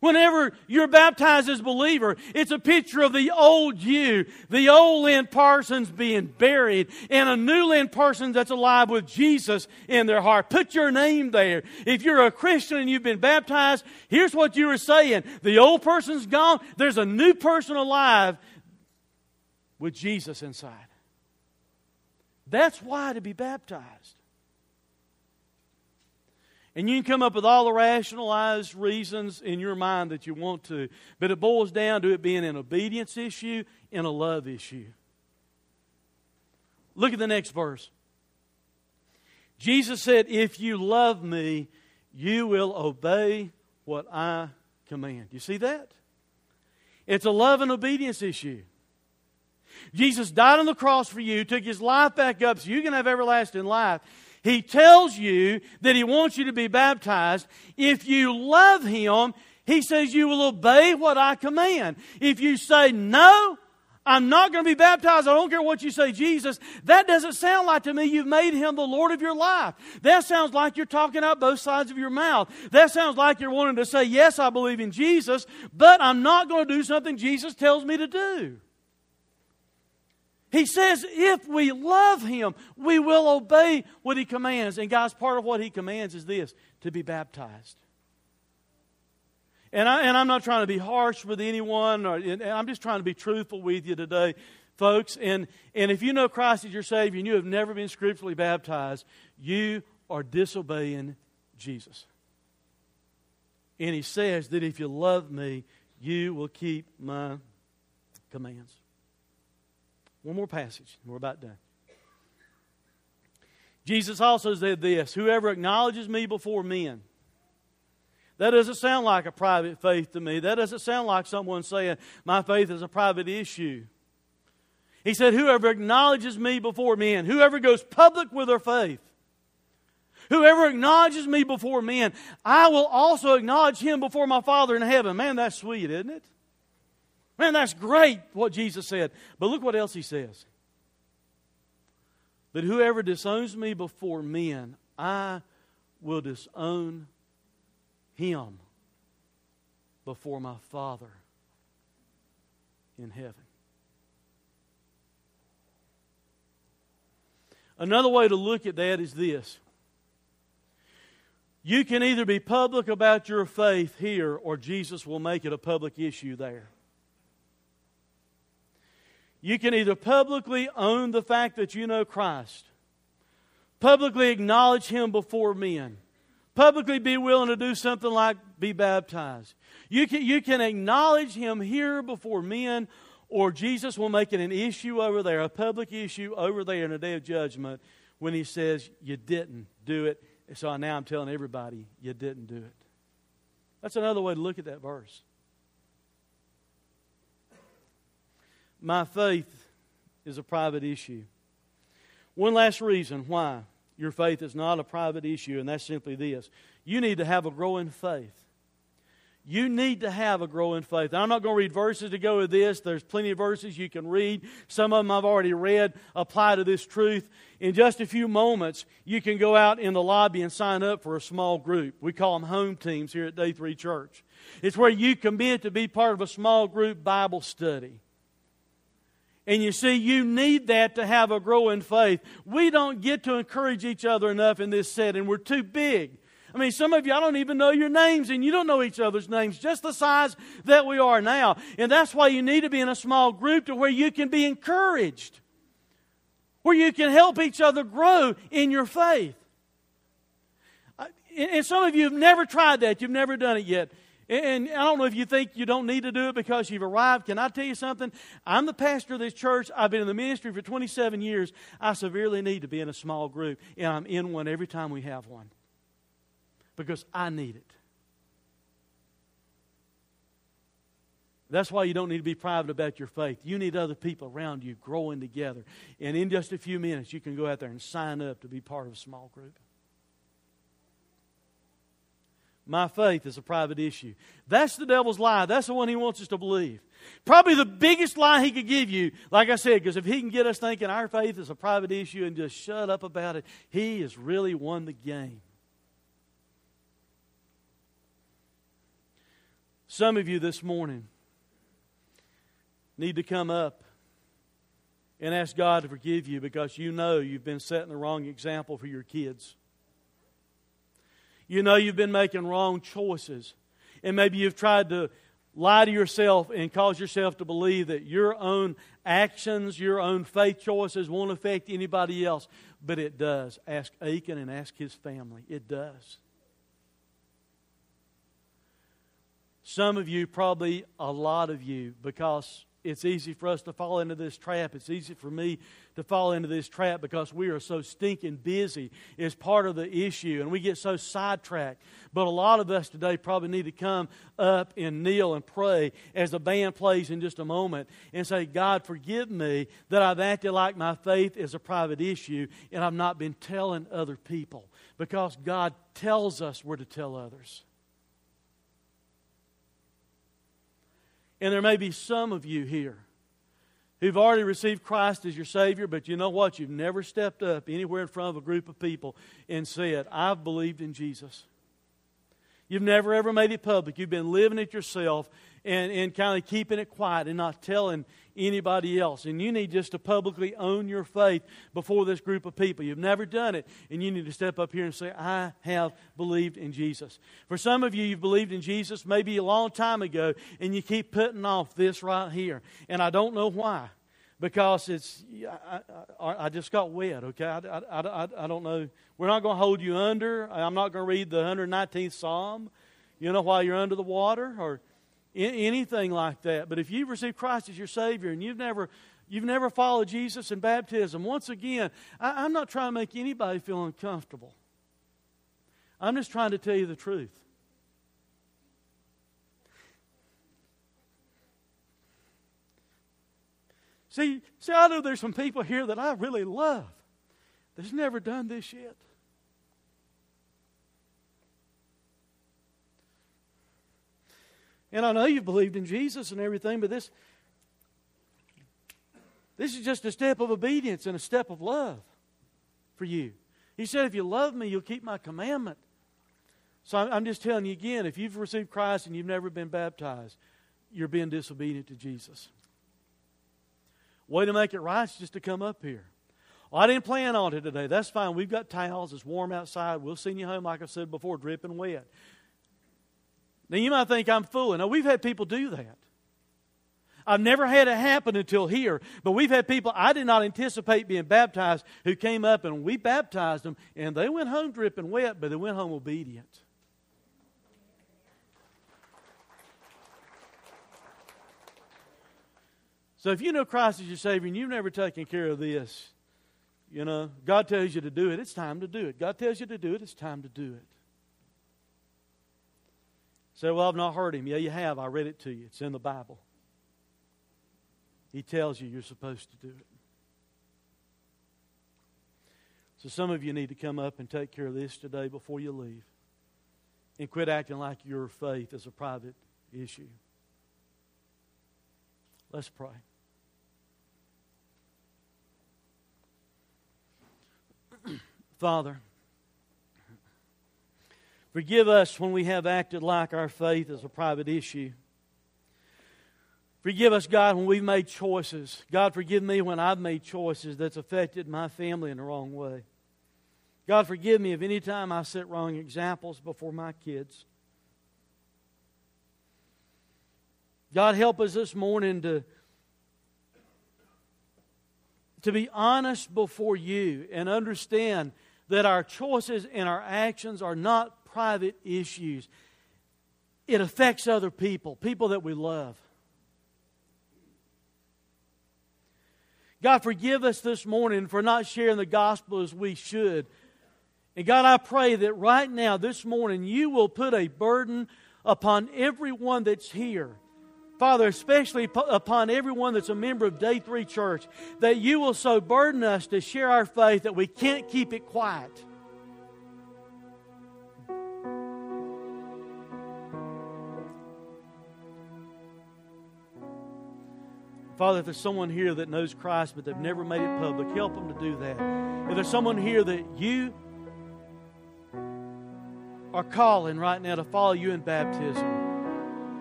Whenever you're baptized as a believer, it's a picture of the old you, the old Lynn Parsons being buried, and a new Lynn Parsons that's alive with Jesus in their heart. Put your name there. If you're a Christian and you've been baptized, here's what you were saying. The old person's gone, there's a new person alive with Jesus inside. That's why to be baptized. And you can come up with all the rationalized reasons in your mind that you want to, but it boils down to it being an obedience issue and a love issue. Look at the next verse. Jesus said, If you love me, you will obey what I command. You see that? It's a love and obedience issue. Jesus died on the cross for you, took his life back up so you can have everlasting life. He tells you that He wants you to be baptized. If you love Him, He says you will obey what I command. If you say, no, I'm not going to be baptized. I don't care what you say, Jesus. That doesn't sound like to me you've made him the Lord of your life. That sounds like you're talking out both sides of your mouth. That sounds like you're wanting to say, yes, I believe in Jesus, but I'm not going to do something Jesus tells me to do. He says if we love Him, we will obey what He commands. And, guys, part of what He commands is this to be baptized. And, I, and I'm not trying to be harsh with anyone, or, I'm just trying to be truthful with you today, folks. And, and if you know Christ as your Savior and you have never been scripturally baptized, you are disobeying Jesus. And He says that if you love me, you will keep my commands. One more passage, and we're about done. Jesus also said this Whoever acknowledges me before men, that doesn't sound like a private faith to me. That doesn't sound like someone saying, My faith is a private issue. He said, Whoever acknowledges me before men, whoever goes public with their faith, whoever acknowledges me before men, I will also acknowledge him before my Father in heaven. Man, that's sweet, isn't it? Man, that's great what Jesus said. But look what else he says. But whoever disowns me before men, I will disown him before my Father in heaven. Another way to look at that is this. You can either be public about your faith here, or Jesus will make it a public issue there. You can either publicly own the fact that you know Christ, publicly acknowledge Him before men, publicly be willing to do something like be baptized. You can, you can acknowledge Him here before men, or Jesus will make it an issue over there, a public issue over there in the day of judgment when He says, You didn't do it. So now I'm telling everybody, You didn't do it. That's another way to look at that verse. My faith is a private issue. One last reason why your faith is not a private issue, and that's simply this you need to have a growing faith. You need to have a growing faith. I'm not going to read verses to go with this. There's plenty of verses you can read. Some of them I've already read apply to this truth. In just a few moments, you can go out in the lobby and sign up for a small group. We call them home teams here at Day 3 Church. It's where you commit to be part of a small group Bible study. And you see, you need that to have a growing faith. We don't get to encourage each other enough in this setting. We're too big. I mean, some of I don't even know your names, and you don't know each other's names, just the size that we are now. And that's why you need to be in a small group to where you can be encouraged, where you can help each other grow in your faith. And some of you have never tried that, you've never done it yet. And I don't know if you think you don't need to do it because you've arrived. Can I tell you something? I'm the pastor of this church. I've been in the ministry for 27 years. I severely need to be in a small group, and I'm in one every time we have one because I need it. That's why you don't need to be private about your faith. You need other people around you growing together. And in just a few minutes, you can go out there and sign up to be part of a small group. My faith is a private issue. That's the devil's lie. That's the one he wants us to believe. Probably the biggest lie he could give you, like I said, because if he can get us thinking our faith is a private issue and just shut up about it, he has really won the game. Some of you this morning need to come up and ask God to forgive you because you know you've been setting the wrong example for your kids. You know you've been making wrong choices. And maybe you've tried to lie to yourself and cause yourself to believe that your own actions, your own faith choices won't affect anybody else. But it does. Ask Achan and ask his family. It does. Some of you, probably a lot of you, because it's easy for us to fall into this trap. It's easy for me to fall into this trap because we are so stinking busy is part of the issue and we get so sidetracked. But a lot of us today probably need to come up and kneel and pray as the band plays in just a moment and say, God, forgive me that I've acted like my faith is a private issue and I've not been telling other people because God tells us where to tell others. And there may be some of you here who've already received Christ as your Savior, but you know what? You've never stepped up anywhere in front of a group of people and said, I've believed in Jesus. You've never ever made it public. You've been living it yourself and, and kind of keeping it quiet and not telling anybody else. And you need just to publicly own your faith before this group of people. You've never done it, and you need to step up here and say, I have believed in Jesus. For some of you, you've believed in Jesus maybe a long time ago, and you keep putting off this right here. And I don't know why because it's I, I, I, just got wet okay I, I, I, don't know we're not going to hold you under i'm not going to read the 119th psalm you know while you're under the water or anything like that. But if you've received christ as your savior and you've never you've never followed jesus in baptism once again I, i'm not trying to make anybody feel uncomfortable. I'm just trying to tell you the truth. See, see, I know there's some people here that I really love that's never done this yet. And I know you've believed in Jesus and everything, but this this is just a step of obedience and a step of love for you. He said, If you love me, you'll keep my commandment. So I'm just telling you again if you've received Christ and you've never been baptized, you're being disobedient to Jesus. Way to make it right is just to come up here. Well, I didn't plan on it today. That's fine. We've got towels. It's warm outside. We'll send you home, like I said before, dripping wet. Now, you might think I'm fooling. Now, we've had people do that. I've never had it happen until here. But we've had people I did not anticipate being baptized who came up and we baptized them, and they went home dripping wet, but they went home obedient. So if you know Christ as your Savior and you've never taken care of this, you know, God tells you to do it, it's time to do it. God tells you to do it, it's time to do it. Say, well, I've not heard him. Yeah, you have. I read it to you. It's in the Bible. He tells you you're supposed to do it. So some of you need to come up and take care of this today before you leave. And quit acting like your faith is a private issue. Let's pray. (clears throat) Father, forgive us when we have acted like our faith is a private issue. Forgive us, God, when we've made choices. God, forgive me when I've made choices that's affected my family in the wrong way. God, forgive me if any time I set wrong examples before my kids. God, help us this morning to, to be honest before you and understand that our choices and our actions are not private issues. It affects other people, people that we love. God, forgive us this morning for not sharing the gospel as we should. And God, I pray that right now, this morning, you will put a burden upon everyone that's here Father, especially upon everyone that's a member of Day 3 Church, that you will so burden us to share our faith that we can't keep it quiet. Father, if there's someone here that knows Christ but they've never made it public, help them to do that. If there's someone here that you are calling right now to follow you in baptism,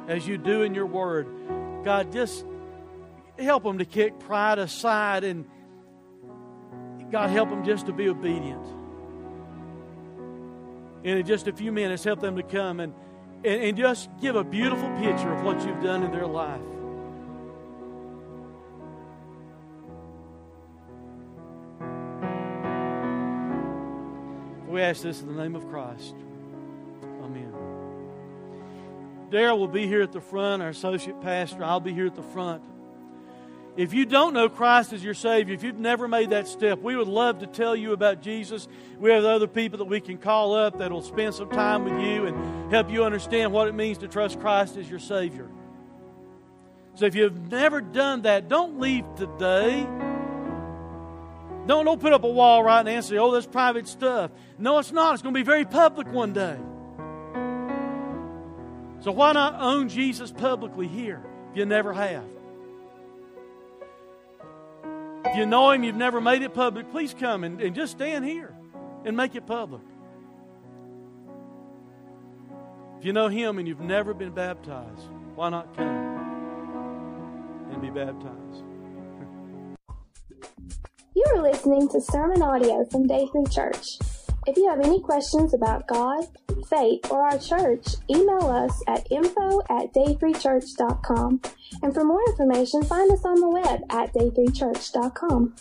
as you do in your word. God, just help them to kick pride aside and God, help them just to be obedient. And in just a few minutes, help them to come and, and, and just give a beautiful picture of what you've done in their life. We ask this in the name of Christ. Amen. Daryl will be here at the front, our associate pastor. I'll be here at the front. If you don't know Christ as your Savior, if you've never made that step, we would love to tell you about Jesus. We have other people that we can call up that will spend some time with you and help you understand what it means to trust Christ as your Savior. So if you've never done that, don't leave today. Don't, don't put up a wall right now and say, oh, that's private stuff. No, it's not. It's going to be very public one day. So why not own Jesus publicly here if you never have? If you know Him, you've never made it public, please come and, and just stand here and make it public. If you know Him and you've never been baptized, why not come and be baptized? You are listening to sermon audio from Day 3 Church. If you have any questions about God, faith, or our church, email us at info at day3church.com. And for more information, find us on the web at day3church.com.